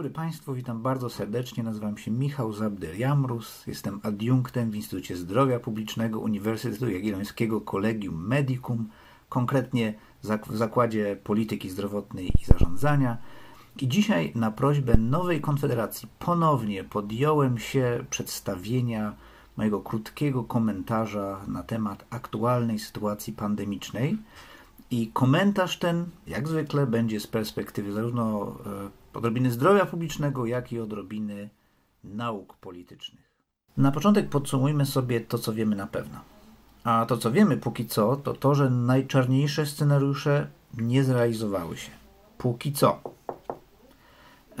dobry Państwu, witam bardzo serdecznie. Nazywam się Michał Zabder-Jamrus. Jestem adiunktem w Instytucie Zdrowia Publicznego Uniwersytetu Jagiellońskiego Collegium Medicum, konkretnie w Zakładzie Polityki Zdrowotnej i Zarządzania. I dzisiaj na prośbę Nowej Konfederacji ponownie podjąłem się przedstawienia mojego krótkiego komentarza na temat aktualnej sytuacji pandemicznej. I komentarz ten, jak zwykle, będzie z perspektywy zarówno e, odrobiny zdrowia publicznego, jak i odrobiny nauk politycznych. Na początek podsumujmy sobie to, co wiemy na pewno. A to, co wiemy póki co, to to, że najczarniejsze scenariusze nie zrealizowały się. Póki co.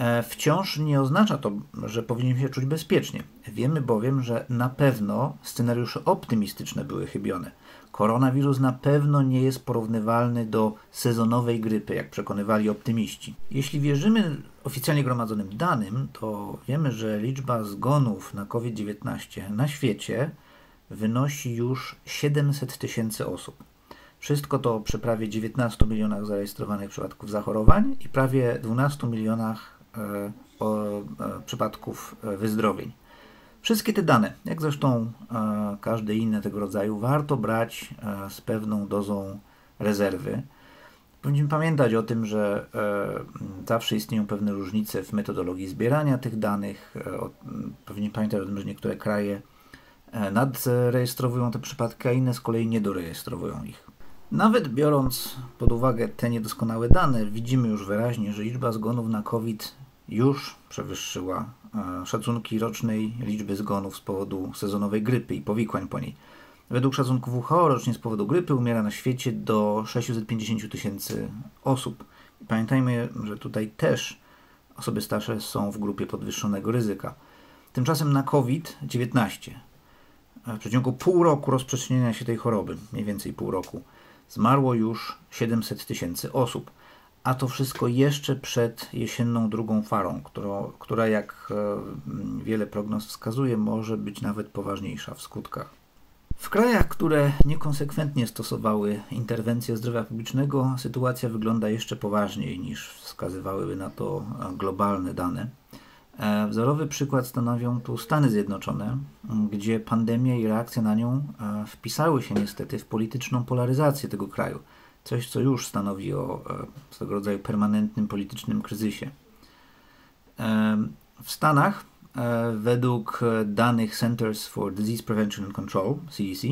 E, wciąż nie oznacza to, że powinniśmy się czuć bezpiecznie. Wiemy bowiem, że na pewno scenariusze optymistyczne były chybione. Koronawirus na pewno nie jest porównywalny do sezonowej grypy, jak przekonywali optymiści. Jeśli wierzymy oficjalnie gromadzonym danym, to wiemy, że liczba zgonów na COVID-19 na świecie wynosi już 700 tysięcy osób. Wszystko to przy prawie 19 milionach zarejestrowanych przypadków zachorowań i prawie 12 milionach przypadków e, wyzdrowień. Wszystkie te dane, jak zresztą e, każde inne tego rodzaju, warto brać e, z pewną dozą rezerwy. Powinniśmy pamiętać o tym, że e, zawsze istnieją pewne różnice w metodologii zbierania tych danych. Powinniśmy pamiętać o tym, że niektóre kraje nadrejestrowują te przypadki, a inne z kolei nie dorejestrowują ich. Nawet biorąc pod uwagę te niedoskonałe dane, widzimy już wyraźnie, że liczba zgonów na COVID już przewyższyła e, szacunki rocznej liczby zgonów z powodu sezonowej grypy i powikłań po niej. Według szacunków WHO rocznie z powodu grypy umiera na świecie do 650 tysięcy osób. pamiętajmy, że tutaj też osoby starsze są w grupie podwyższonego ryzyka. Tymczasem na COVID-19 w przeciągu pół roku rozprzestrzeniania się tej choroby, mniej więcej pół roku, zmarło już 700 tysięcy osób a to wszystko jeszcze przed jesienną drugą farą, która, która jak e, wiele prognoz wskazuje, może być nawet poważniejsza w skutkach. W krajach, które niekonsekwentnie stosowały interwencję zdrowia publicznego, sytuacja wygląda jeszcze poważniej niż wskazywałyby na to globalne dane. E, wzorowy przykład stanowią tu Stany Zjednoczone, gdzie pandemia i reakcja na nią e, wpisały się niestety w polityczną polaryzację tego kraju coś, co już stanowi o e, swego rodzaju permanentnym politycznym kryzysie. W Stanach, według danych Centers for Disease Prevention and Control, CDC,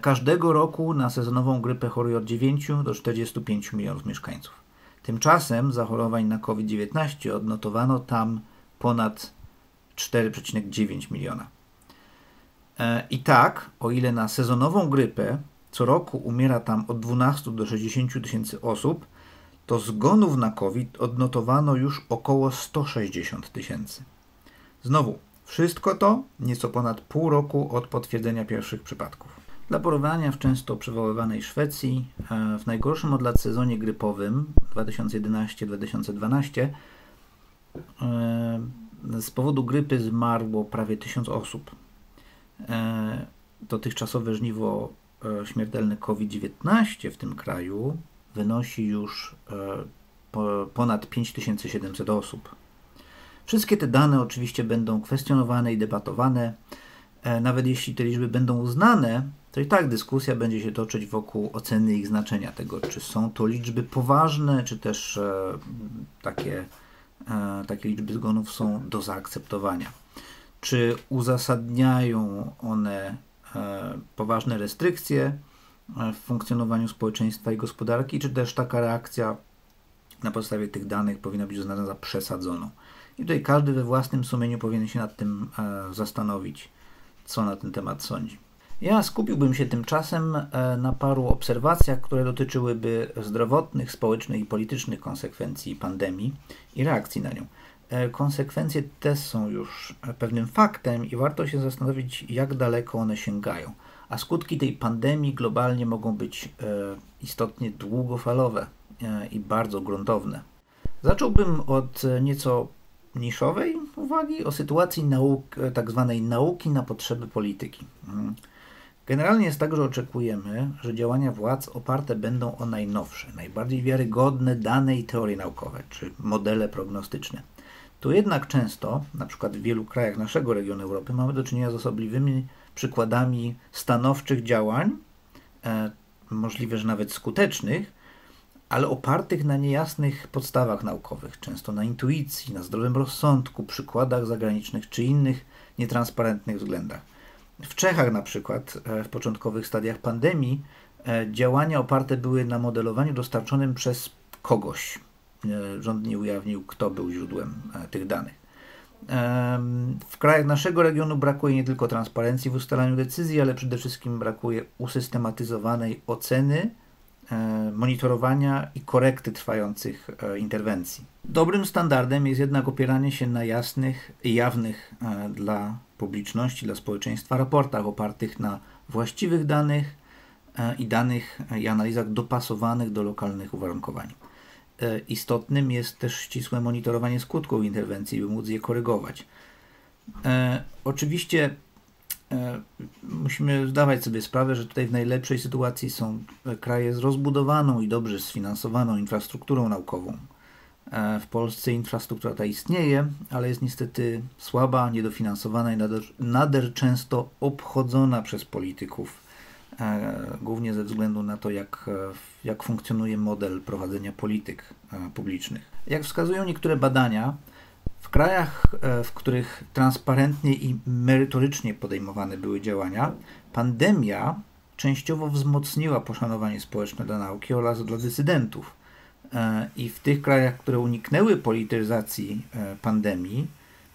każdego roku na sezonową grypę choruje od 9 do 45 milionów mieszkańców. Tymczasem zachorowań na COVID-19 odnotowano tam ponad 4,9 miliona. I tak, o ile na sezonową grypę co roku umiera tam od 12 do 60 tysięcy osób, to zgonów na COVID odnotowano już około 160 tysięcy. Znowu, wszystko to nieco ponad pół roku od potwierdzenia pierwszych przypadków. Dla porównania w często przywoływanej Szwecji e, w najgorszym od lat sezonie grypowym 2011-2012 e, z powodu grypy zmarło prawie 1000 osób. Dotychczasowe żniwo E, śmiertelny COVID-19 w tym kraju wynosi już ponad 5700 osób. Wszystkie te dane oczywiście będą kwestionowane i debatowane. Nawet jeśli te liczby będą uznane, to i tak dyskusja będzie się toczyć wokół oceny ich znaczenia, tego czy są to liczby poważne, czy też takie, takie liczby zgonów są do zaakceptowania. Czy uzasadniają one E, poważne restrykcje e, w funkcjonowaniu społeczeństwa i gospodarki, czy też taka reakcja na podstawie tych danych powinna być uznana za przesadzoną. I tutaj każdy we własnym sumieniu powinien się nad tym e, zastanowić, co na ten temat sądzi. Ja skupiłbym się tymczasem na paru obserwacjach, które dotyczyłyby zdrowotnych, społecznych i politycznych konsekwencji pandemii i reakcji na nią. E, konsekwencje te są już pewnym faktem i warto się zastanowić, jak daleko one sięgają. A skutki tej pandemii globalnie mogą być e, istotnie długofalowe e, i bardzo gruntowne. Zacząłbym od nieco niszowej uwagi o sytuacji nauk, tak zwanej nauki na potrzeby polityki. Generalnie jest tak, że oczekujemy, że działania władz oparte będą o najnowsze, najbardziej wiarygodne dane i teorie naukowe, czy modele prognostyczne. to jednak często, na przykład w wielu krajach naszego regionu Europy, mamy do czynienia z osobliwymi przykładami stanowczych działań, e, możliwe, że nawet skutecznych, ale opartych na niejasnych podstawach naukowych, często na intuicji, na zdrowym rozsądku, przykładach zagranicznych czy innych nietransparentnych względach. W Czechach na przykład e, w początkowych stadiach pandemii e, działania oparte były na modelowaniu dostarczonym przez kogoś. E, rząd nie ujawnił, kto był źródłem tych danych. W krajach naszego regionu brakuje nie tylko transparencji w ustalaniu decyzji, ale przede wszystkim brakuje usystematyzowanej oceny monitorowania i korekty trwających interwencji. Dobrym standardem jest jednak opieranie się na jasnych i jawnych dla publiczności, dla społeczeństwa raportach opartych na właściwych danych i danych i analizach dopasowanych do lokalnych uwarunkowań. Istotnym jest też ścisłe monitorowanie skutków interwencji, by móc je korygować. Oczywiście E, musimy zdawać sobie sprawę, że tutaj w najlepszej sytuacji są kraje z rozbudowaną i dobrze sfinansowaną infrastrukturą naukową. E, w Polsce infrastruktura ta istnieje, ale jest niestety słaba, niedofinansowana i nader, nader często obchodzona przez polityków, e, głównie ze względu na to, jak, jak funkcjonuje model prowadzenia polityk publicznych. Jak wskazują niektóre badania, w krajach, e, w których transparentnie i merytorycznie podejmowane były działania, pandemia częściowo wzmocniła poszanowanie społeczne dla nauki oraz dla dysydentów. E, I w tych krajach, które uniknęły polityzacji e, pandemii,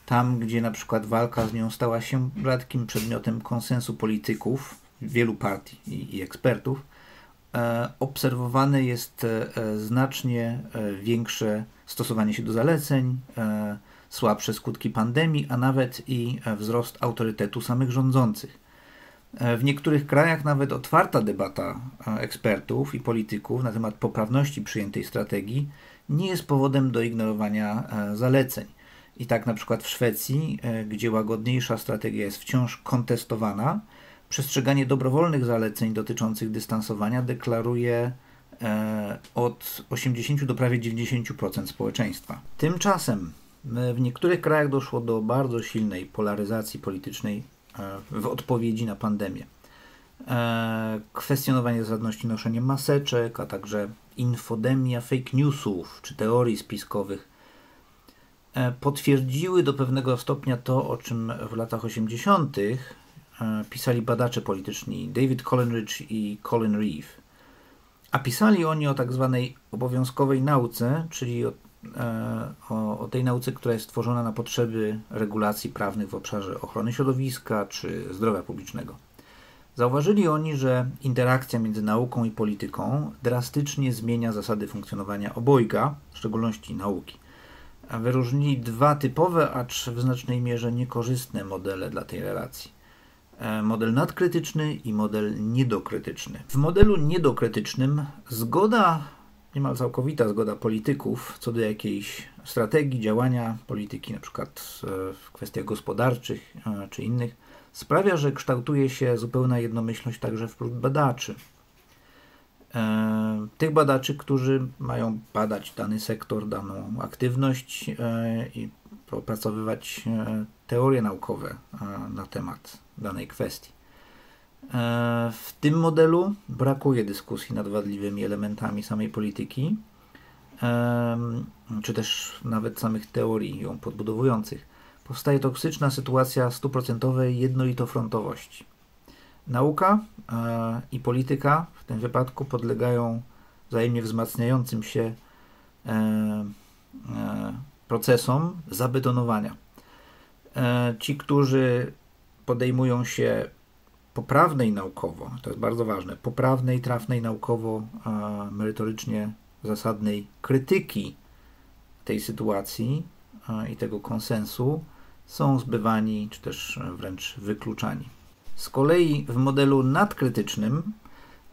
tam gdzie na przykład walka z nią stała się rzadkim przedmiotem konsensu polityków, wielu partii i, i ekspertów, obserwowane jest znacznie większe stosowanie się do zaleceń, słabsze skutki pandemii, a nawet i e, wzrost autorytetu samych rządzących. E, w niektórych krajach nawet otwarta debata e, ekspertów i polityków na temat poprawności przyjętej strategii nie jest powodem do ignorowania zaleceń. I tak na przykład w Szwecji, gdzie łagodniejsza strategia jest wciąż kontestowana, przestrzeganie dobrowolnych zaleceń dotyczących dystansowania deklaruje od 80 do prawie 90% społeczeństwa. Tymczasem w niektórych krajach doszło do bardzo silnej polaryzacji politycznej e, w odpowiedzi na pandemię. E, kwestionowanie zasadności noszenia maseczek, a także infodemia fake newsów czy teorii spiskowych e, potwierdziły do pewnego stopnia to, o czym w latach 80. pisali badacze polityczni David Coleridge i Colin Reeve. A pisali oni o tak zwanej obowiązkowej nauce, czyli o E, o, o tej nauce, która jest tworzona na potrzeby regulacji prawnych w obszarze ochrony środowiska czy zdrowia publicznego. Zauważyli oni, że interakcja między nauką i polityką drastycznie zmienia zasady funkcjonowania obojga, w szczególności nauki. A wyróżnili dwa typowe, acz w znacznej mierze niekorzystne modele dla tej relacji. E, model nadkrytyczny i model niedokrytyczny. W modelu niedokrytycznym zgoda niemal całkowita zgoda polityków co do jakiejś strategii działania polityki, na przykład e, w kwestiach gospodarczych e, czy innych, sprawia, że kształtuje się zupełna jednomyślność także wśród badaczy. E, tych badaczy, którzy mają badać dany sektor, daną aktywność i opracowywać teorie naukowe na temat danej kwestii. E, w tym modelu brakuje dyskusji nad wadliwymi elementami samej polityki, czy też nawet samych teorii ją podbudowujących. Powstaje toksyczna sytuacja stuprocentowej jednolitofrontowości. Nauka e, i polityka w tym wypadku podlegają wzajemnie wzmacniającym się e, procesom zabetonowania. Ci, którzy podejmują się poprawnej naukowo, to jest bardzo ważne, poprawnej, trafnej naukowo, merytorycznie zasadnej krytyki tej sytuacji i tego konsensu są zbywani, czy też wręcz wykluczani. Z kolei w modelu nadkrytycznym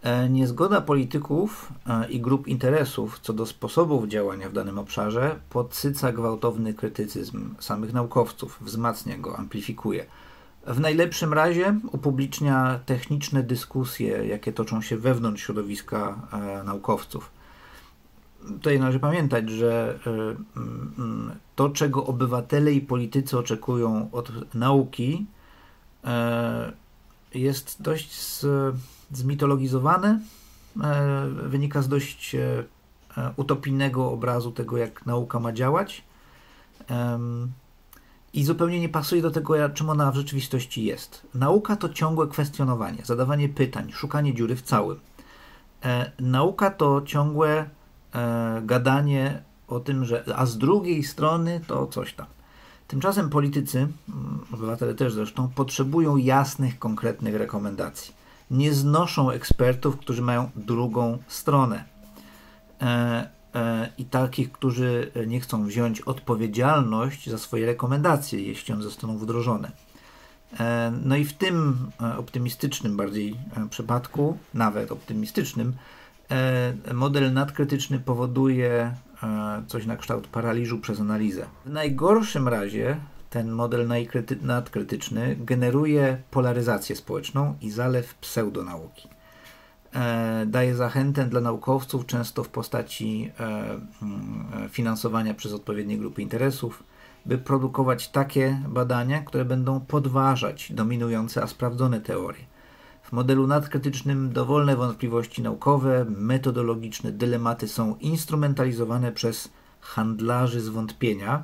e, niezgoda polityków i grup interesów co do sposobów działania w danym obszarze podsyca gwałtowny krytycyzm samych naukowców, wzmacnia go, amplifikuje. W najlepszym razie upublicznia techniczne dyskusje, jakie toczą się wewnątrz środowiska e, naukowców. tutaj należy pamiętać, że to, czego obywatele i politycy oczekują od nauki, jest dość zmitologizowane, wynika z dość utopijnego obrazu tego, jak nauka ma działać i zupełnie nie pasuje do tego, czym ona w rzeczywistości jest. Nauka to ciągłe kwestionowanie, zadawanie pytań, szukanie dziury w całym. E, nauka to ciągłe e, gadanie o tym, że a z drugiej strony to coś tam. Tymczasem politycy, mm, obywatele też zresztą, potrzebują jasnych, konkretnych rekomendacji. Nie znoszą ekspertów, którzy mają drugą stronę. E, i takich, którzy nie chcą wziąć odpowiedzialność za swoje rekomendacje, jeśli one zostaną wdrożone. E, no i w tym e, optymistycznym bardziej przypadku, nawet optymistycznym, model nadkrytyczny powoduje coś na kształt paraliżu przez analizę. W najgorszym razie ten model nadkrytyczny generuje polaryzację społeczną i zalew pseudonauki. E, daje zachętę dla naukowców, często w postaci e, mm, finansowania przez odpowiednie grupy interesów, by produkować takie badania, które będą podważać dominujące, a sprawdzone teorie. W modelu nadkrytycznym dowolne wątpliwości naukowe, metodologiczne dylematy są instrumentalizowane przez handlarzy zwątpienia,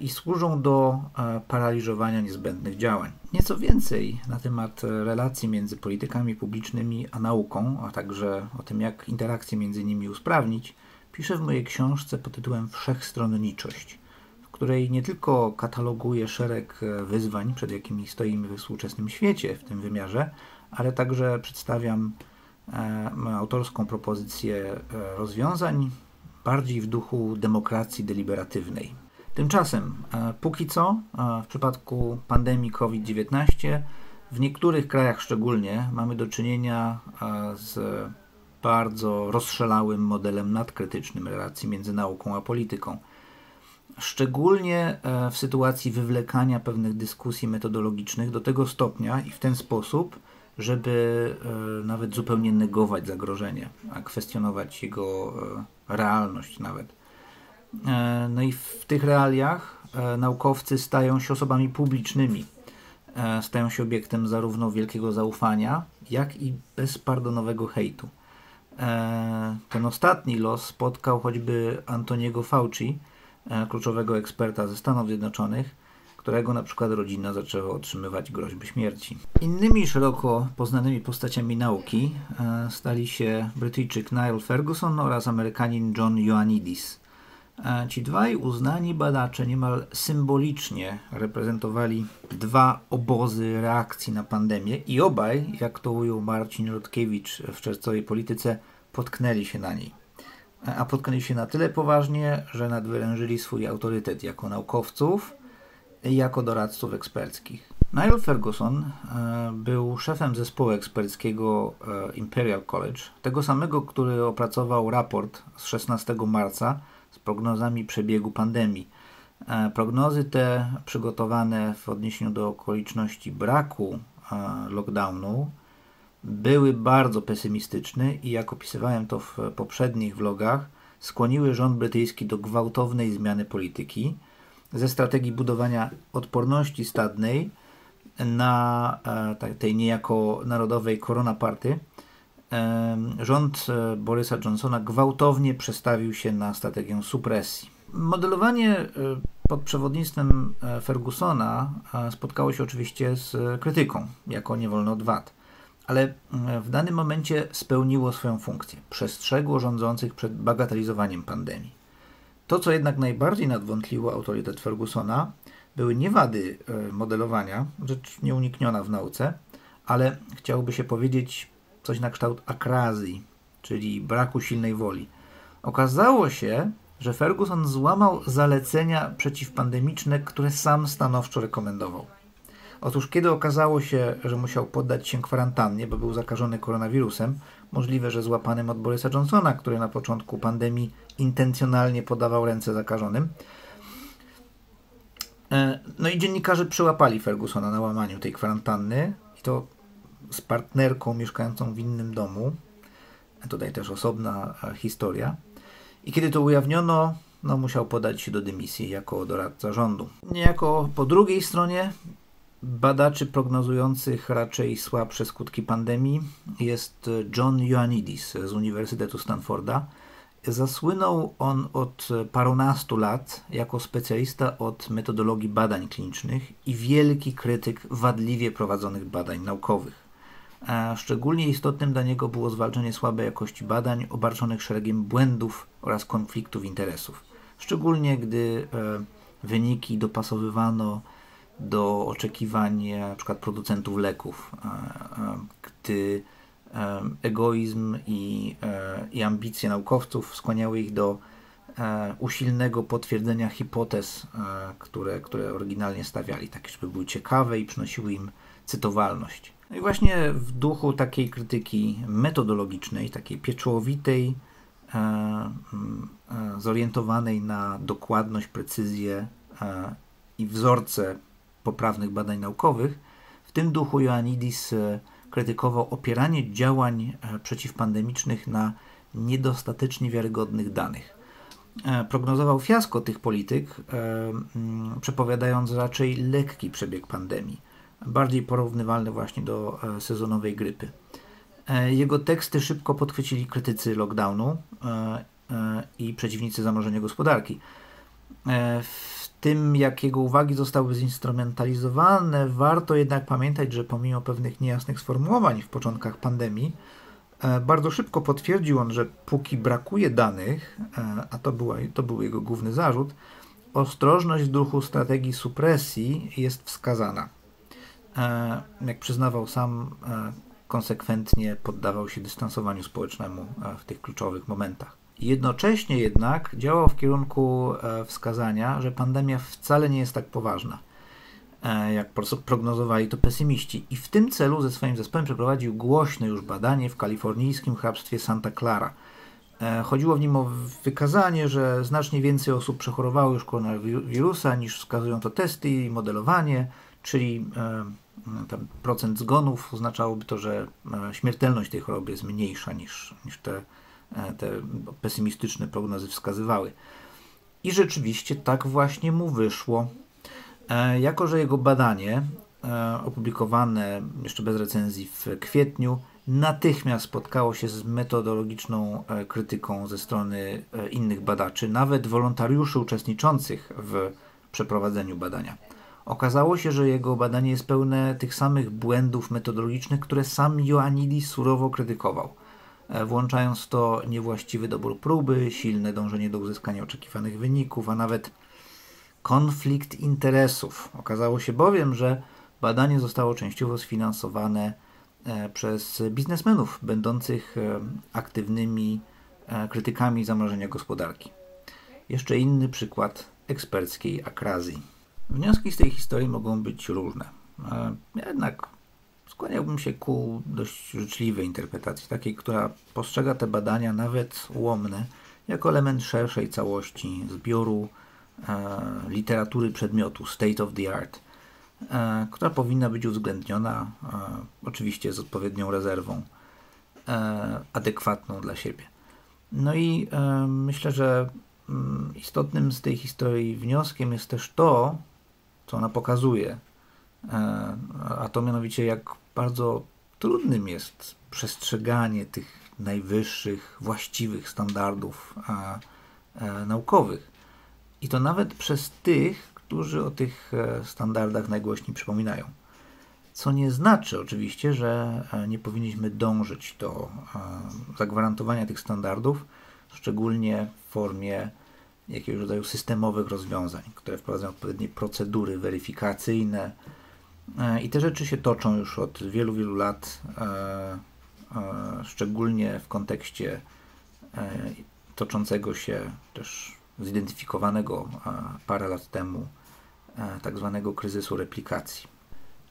i służą do e, paraliżowania niezbędnych działań. Nieco więcej na temat relacji między politykami publicznymi a nauką, a także o tym, jak interakcje między nimi usprawnić, piszę w mojej książce pod tytułem Wszechstronniczość, w której nie tylko kataloguję szereg e, wyzwań, przed jakimi stoimy w współczesnym świecie w tym wymiarze, ale także przedstawiam autorską propozycję rozwiązań bardziej w duchu demokracji deliberatywnej. Tymczasem, e, póki co, e, w przypadku pandemii COVID-19, w niektórych krajach szczególnie mamy do czynienia e, z bardzo rozstrzelałym modelem nadkrytycznym relacji między nauką a polityką. Szczególnie w sytuacji wywlekania pewnych dyskusji metodologicznych do tego stopnia i w ten sposób, żeby nawet zupełnie negować zagrożenie, a kwestionować jego realność nawet. E, no i w tych realiach e, naukowcy stają się osobami publicznymi. E, stają się obiektem zarówno wielkiego zaufania, jak i bezpardonowego hejtu. Ten ostatni los spotkał choćby Antoniego Fauci, kluczowego eksperta ze Stanów Zjednoczonych, którego na przykład rodzina zaczęła otrzymywać groźby śmierci. Innymi szeroko poznanymi postaciami nauki stali się Brytyjczyk Niall Ferguson oraz Amerykanin John Ioannidis. Ci dwaj uznani badacze niemal symbolicznie reprezentowali dwa obozy reakcji na pandemię i obaj, jak to ujął Marcin Rutkiewicz w czerwcowej polityce, potknęli się na niej. A potknęli się na tyle poważnie, że nadwyrężyli swój autorytet jako naukowców i jako doradców eksperckich. Niall Ferguson e, był szefem zespołu eksperckiego e, Imperial College, tego samego, który opracował raport z 16 marca z prognozami przebiegu pandemii. E, prognozy te przygotowane w odniesieniu do okoliczności braku e, lockdownu były bardzo pesymistyczne i jak opisywałem to w poprzednich vlogach, skłoniły rząd brytyjski do gwałtownej zmiany polityki ze strategii budowania odporności stadnej na e, tej niejako narodowej Corona Party rząd e, Borysa Johnsona gwałtownie przestawił się na strategię supresji. Modelowanie e, pod przewodnictwem e, Fergusona spotkało się oczywiście z krytyką, jako nie wolno od wad, ale w danym momencie spełniło swoją funkcję. Przestrzegło rządzących przed bagatelizowaniem pandemii. To, co jednak najbardziej nadwątliło autorytet Fergusona, były nie wady modelowania, rzecz nieunikniona w nauce, ale chciałoby się powiedzieć coś na kształt akrazji, czyli braku silnej woli. Okazało się, że Ferguson złamał zalecenia przeciwpandemiczne, które sam stanowczo rekomendował. Otóż kiedy okazało się, że musiał poddać się kwarantannie, bo był zakażony koronawirusem, możliwe, że złapanym od Borysa Johnsona, który na początku pandemii intencjonalnie podawał ręce zakażonym. E, no i dziennikarze przyłapali Fergusona na łamaniu tej kwarantanny i to z partnerką mieszkającą w innym domu. Tutaj też osobna e, historia. I kiedy to ujawniono, no, musiał podać się do dymisji jako doradca rządu. Niejako po drugiej stronie badaczy prognozujących raczej słabsze skutki pandemii jest John Ioannidis z Uniwersytetu Stanforda. Zasłynął on od parunastu lat jako specjalista od metodologii badań klinicznych i wielki krytyk wadliwie prowadzonych badań naukowych. A szczególnie istotnym dla niego było zwalczenie słabej jakości badań obarczonych szeregiem błędów oraz konfliktów interesów. Szczególnie gdy e, wyniki dopasowywano do oczekiwań np. producentów leków, e, e, gdy egoizm i, i ambicje naukowców skłaniały ich do usilnego potwierdzenia hipotez, które, które oryginalnie stawiali, takie, żeby były ciekawe i przynosiły im cytowalność. No i właśnie w duchu takiej krytyki metodologicznej, takiej pieczołowitej, e, mm, e, zorientowanej na dokładność, precyzję e, i wzorce poprawnych badań naukowych, w tym duchu Ioannidis krytykował opieranie działań przeciwpandemicznych na niedostatecznie wiarygodnych danych. Prognozował fiasko tych polityk, mm, przepowiadając raczej lekki przebieg pandemii bardziej porównywalny właśnie do e, sezonowej grypy. E, jego teksty szybko podchwycili krytycy lockdownu e, i przeciwnicy zamorzenia gospodarki. W tym, jak jego uwagi zostały zinstrumentalizowane, warto jednak pamiętać, że pomimo pewnych niejasnych sformułowań w początkach pandemii, bardzo szybko potwierdził on, że póki brakuje danych, a to, była, to był jego główny zarzut, ostrożność w duchu strategii supresji jest wskazana. E, jak przyznawał sam, e, konsekwentnie poddawał się dystansowaniu społecznemu e, w tych kluczowych momentach. Jednocześnie jednak działał w kierunku wskazania, że pandemia wcale nie jest tak poważna, jak prognozowali to pesymiści. I w tym celu ze swoim zespołem przeprowadził głośne już badanie w kalifornijskim hrabstwie Santa Clara. Chodziło w nim o wykazanie, że znacznie więcej osób przechorowało już koronawirusa niż wskazują to testy i modelowanie, czyli ten procent zgonów oznaczałoby to, że e, śmiertelność tej choroby jest mniejsza niż, niż te, e, te pesymistyczne prognozy wskazywały. I rzeczywiście tak właśnie mu wyszło. E, jako, że jego badanie, opublikowane jeszcze bez recenzji w kwietniu, natychmiast spotkało się z metodologiczną krytyką ze strony innych badaczy, nawet wolontariuszy uczestniczących w przeprowadzeniu badania. Okazało się, że jego badanie jest pełne tych samych błędów metodologicznych, które sam Ioannidis surowo krytykował, e, włączając w to niewłaściwy dobór próby, silne dążenie do uzyskania oczekiwanych wyników, a nawet konflikt interesów. Okazało się bowiem, że badanie zostało częściowo sfinansowane e, przez biznesmenów będących e, aktywnymi krytykami zamrożenia gospodarki. Jeszcze inny przykład eksperckiej akrazji. Wnioski z tej historii mogą być różne. Jednak skłaniałbym się ku dość życzliwej interpretacji, takiej, która postrzega te badania, nawet ułomne, jako element szerszej całości zbioru e, literatury przedmiotu, state of the art, e, która powinna być uwzględniona, e, oczywiście z odpowiednią rezerwą, e, adekwatną dla siebie. No i e, myślę, że mm, istotnym z tej historii wnioskiem jest też to, co ona pokazuje. E, a to mianowicie, jak bardzo trudnym jest przestrzeganie tych najwyższych, właściwych standardów e, naukowych. I to nawet przez tych, którzy o tych e, standardach najgłośniej przypominają. Co nie znaczy oczywiście, że nie powinniśmy dążyć do zagwarantowania tych standardów, szczególnie w formie jakiegoś rodzaju systemowych rozwiązań, które wprowadzają odpowiednie procedury weryfikacyjne. E, I te rzeczy się toczą już od wielu, wielu lat, e, e, szczególnie w kontekście toczącego się też zidentyfikowanego parę lat temu tak zwanego kryzysu replikacji.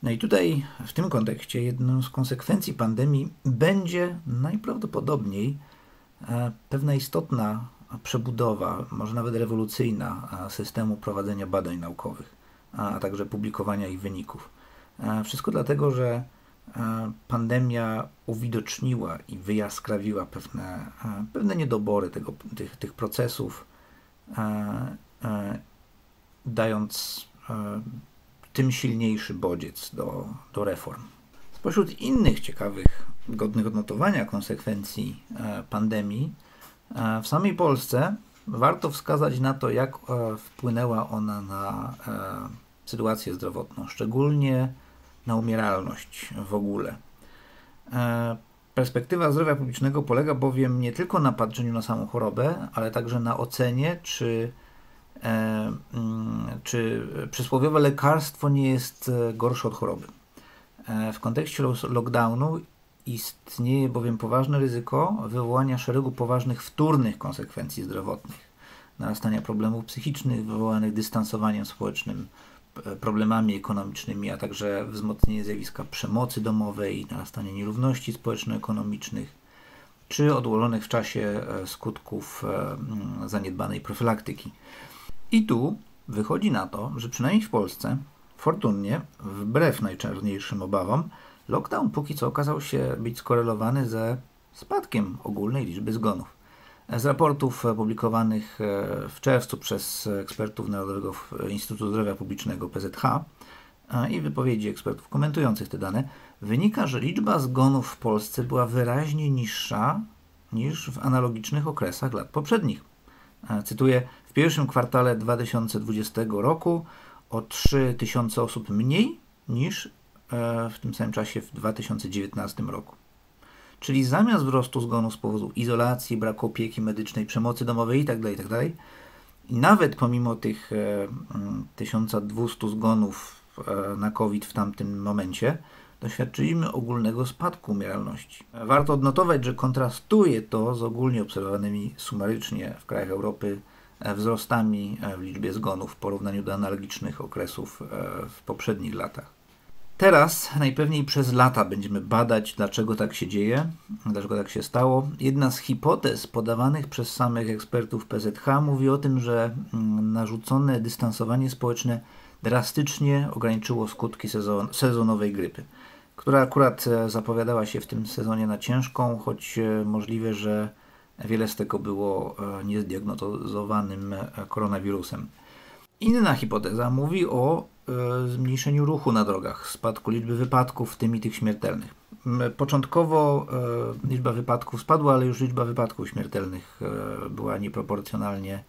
No i tutaj w tym kontekście jedną z konsekwencji pandemii będzie najprawdopodobniej pewna istotna przebudowa, może nawet rewolucyjna systemu prowadzenia badań naukowych, a także publikowania ich wyników. Wszystko dlatego, że pandemia uwidoczniła i wyjaskrawiła pewne, pewne niedobory tego, tych, tych procesów, dając tym silniejszy bodziec do, do reform. Spośród innych ciekawych, godnych odnotowania konsekwencji pandemii, w samej Polsce warto wskazać na to, jak wpłynęła ona na sytuację zdrowotną, szczególnie na umieralność w ogóle. E, perspektywa zdrowia publicznego polega bowiem nie tylko na patrzeniu na samą chorobę, ale także na ocenie, czy, e, mm, czy przysłowiowe lekarstwo nie jest e, gorsze od choroby. W kontekście lockdownu istnieje bowiem poważne ryzyko wywołania szeregu poważnych wtórnych konsekwencji zdrowotnych, narastania problemów psychicznych wywołanych dystansowaniem społecznym problemami ekonomicznymi, a także wzmocnienie zjawiska przemocy domowej, narastanie nierówności społeczno-ekonomicznych, czy odłożonych w czasie e, skutków e, zaniedbanej profilaktyki. I tu wychodzi na to, że przynajmniej w Polsce, fortunnie, wbrew najczarniejszym obawom, lockdown póki co okazał się być skorelowany ze spadkiem ogólnej liczby zgonów. Z raportów publikowanych e, w czerwcu przez ekspertów Narodowego Instytutu Zdrowia Publicznego PZH i wypowiedzi ekspertów komentujących te dane wynika, że liczba zgonów w Polsce była wyraźnie niższa niż w analogicznych okresach lat poprzednich. E, cytuję: W pierwszym kwartale 2020 roku o 3000 osób mniej niż e, w tym samym czasie w 2019 roku. Czyli zamiast wzrostu zgonów z powodu izolacji, braku opieki medycznej, przemocy domowej itd., tak itd., tak i nawet pomimo tych e, 1200 mm, zgonów e, na COVID w tamtym momencie, doświadczyliśmy ogólnego spadku umieralności. Warto odnotować, że kontrastuje to z ogólnie obserwowanymi sumarycznie w krajach Europy e, wzrostami e, w liczbie zgonów w porównaniu do analogicznych okresów e, w poprzednich latach. Teraz najpewniej przez lata będziemy badać, dlaczego tak się dzieje, dlaczego tak się stało. Jedna z hipotez podawanych przez samych ekspertów PZH mówi o tym, że mm, narzucone dystansowanie społeczne drastycznie ograniczyło skutki sezon sezonowej grypy, która akurat e, zapowiadała się w tym sezonie na ciężką, choć e, możliwe, że wiele z tego było e, niezdiagnozowanym koronawirusem. Inna hipoteza mówi o zmniejszeniu ruchu na drogach, spadku liczby wypadków, w tym i tych śmiertelnych. Początkowo e, liczba wypadków spadła, ale już liczba wypadków śmiertelnych e, była nieproporcjonalnie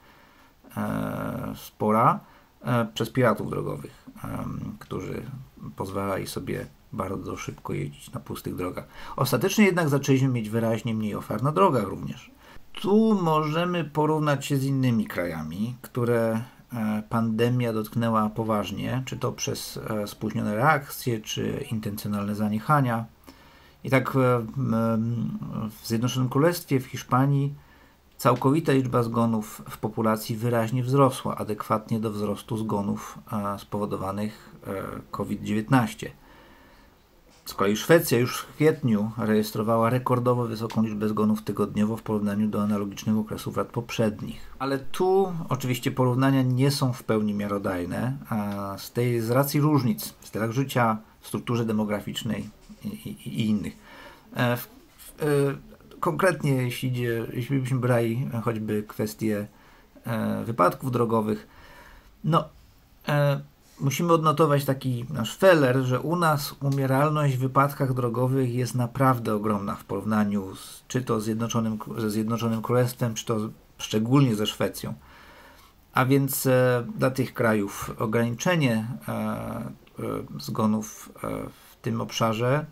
e, spora e, przez piratów drogowych, e, którzy pozwalali sobie bardzo szybko jeździć na pustych drogach. Ostatecznie jednak zaczęliśmy mieć wyraźnie mniej ofert na drogach również. Tu możemy porównać się z innymi krajami, które E, pandemia dotknęła poważnie, czy to przez e, spóźnione reakcje, czy intencjonalne zaniechania. I tak e, w Zjednoczonym Królestwie, w Hiszpanii, całkowita liczba zgonów w populacji wyraźnie wzrosła, adekwatnie do wzrostu zgonów spowodowanych COVID-19. Z kolei Szwecja już w kwietniu rejestrowała rekordowo wysoką liczbę zgonów tygodniowo w porównaniu do analogicznych okresów lat poprzednich. Ale tu oczywiście porównania nie są w pełni miarodajne, a z tej z racji różnic w stylach życia, w strukturze demograficznej i, i, i innych. E, w, e, konkretnie, jeśli, idzie, jeśli byśmy brali choćby kwestie e, wypadków drogowych, no e, musimy odnotować taki nasz feller, że u nas umieralność w wypadkach drogowych jest naprawdę ogromna w porównaniu z, czy to Zjednoczonym, ze Zjednoczonym Królestwem, czy to szczególnie ze Szwecją. A więc e, dla tych krajów ograniczenie e, e, zgonów e, w tym obszarze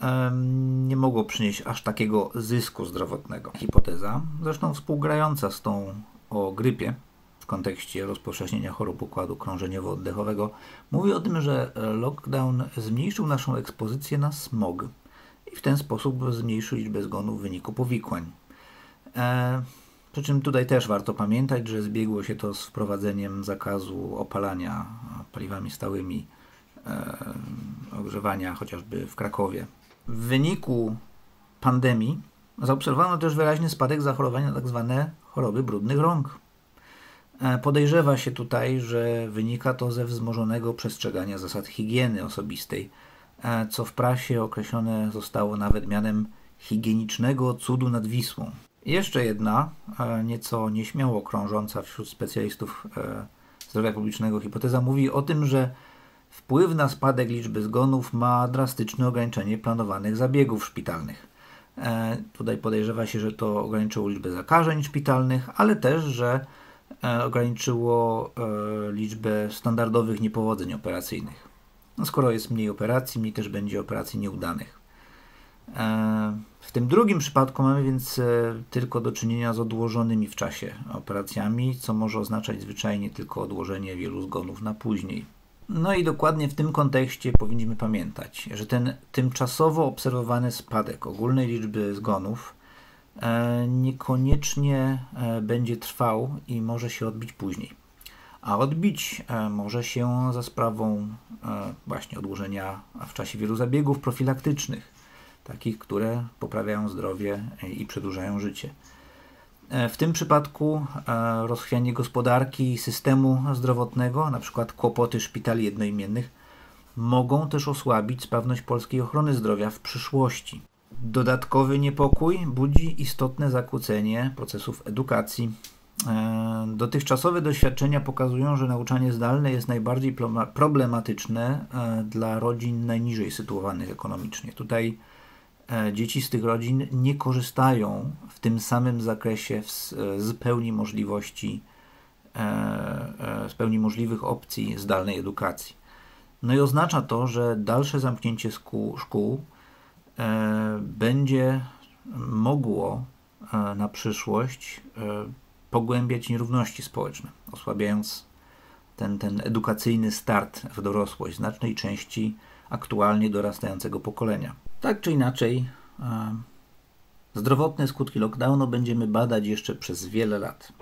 e, nie mogło przynieść aż takiego zysku zdrowotnego. Hipoteza, zresztą współgrająca z tą o grypie, w kontekście rozpowszechnienia chorób układu krążeniowo-oddechowego, mówi o tym, że lockdown zmniejszył naszą ekspozycję na smog i w ten sposób zmniejszył liczbę zgonów w wyniku powikłań. E, przy czym tutaj też warto pamiętać, że zbiegło się to z wprowadzeniem zakazu opalania paliwami stałymi, e, ogrzewania chociażby w Krakowie. W wyniku pandemii zaobserwowano też wyraźny spadek zachorowań na tzw. Tak choroby brudnych rąk. E, podejrzewa się tutaj, że wynika to ze wzmożonego przestrzegania zasad higieny osobistej e, co w prasie określone zostało nawet mianem higienicznego cudu nad Wisłą. Jeszcze jedna, e, nieco nieśmiało krążąca wśród specjalistów zdrowia publicznego hipoteza mówi o tym, że wpływ na spadek liczby zgonów ma drastyczne ograniczenie planowanych zabiegów szpitalnych. Tutaj podejrzewa się, że to ograniczyło liczbę zakażeń szpitalnych, ale też, że ograniczyło liczbę standardowych niepowodzeń operacyjnych. No skoro jest mniej operacji, mniej też będzie operacji nieudanych. W tym drugim przypadku mamy więc e, tylko do czynienia z odłożonymi w czasie operacjami, co może oznaczać zwyczajnie tylko odłożenie wielu zgonów na później. No i dokładnie w tym kontekście powinniśmy pamiętać, że ten tymczasowo obserwowany spadek ogólnej liczby zgonów e, niekoniecznie e, będzie trwał i może się odbić później. A odbić może się za sprawą właśnie odłożenia w czasie wielu zabiegów profilaktycznych takich, które poprawiają zdrowie i przedłużają życie. E, w tym przypadku e, rozchwianie gospodarki i systemu zdrowotnego, na przykład kłopoty szpitali jednoimiennych, mogą też osłabić sprawność polskiej ochrony zdrowia w przyszłości. Dodatkowy niepokój budzi istotne zakłócenie procesów edukacji. E, dotychczasowe doświadczenia pokazują, że nauczanie zdalne jest najbardziej problematyczne dla rodzin najniżej sytuowanych ekonomicznie. Tutaj E, dzieci z tych rodzin nie korzystają w tym samym zakresie z pełni możliwości, e, e, z pełni możliwych opcji zdalnej edukacji. No i oznacza to, że dalsze zamknięcie szkół będzie mogło na przyszłość pogłębiać nierówności społeczne, osłabiając ten, ten edukacyjny start w dorosłość znacznej części aktualnie dorastającego pokolenia. Tak czy inaczej, zdrowotne skutki lockdownu będziemy badać jeszcze przez wiele lat.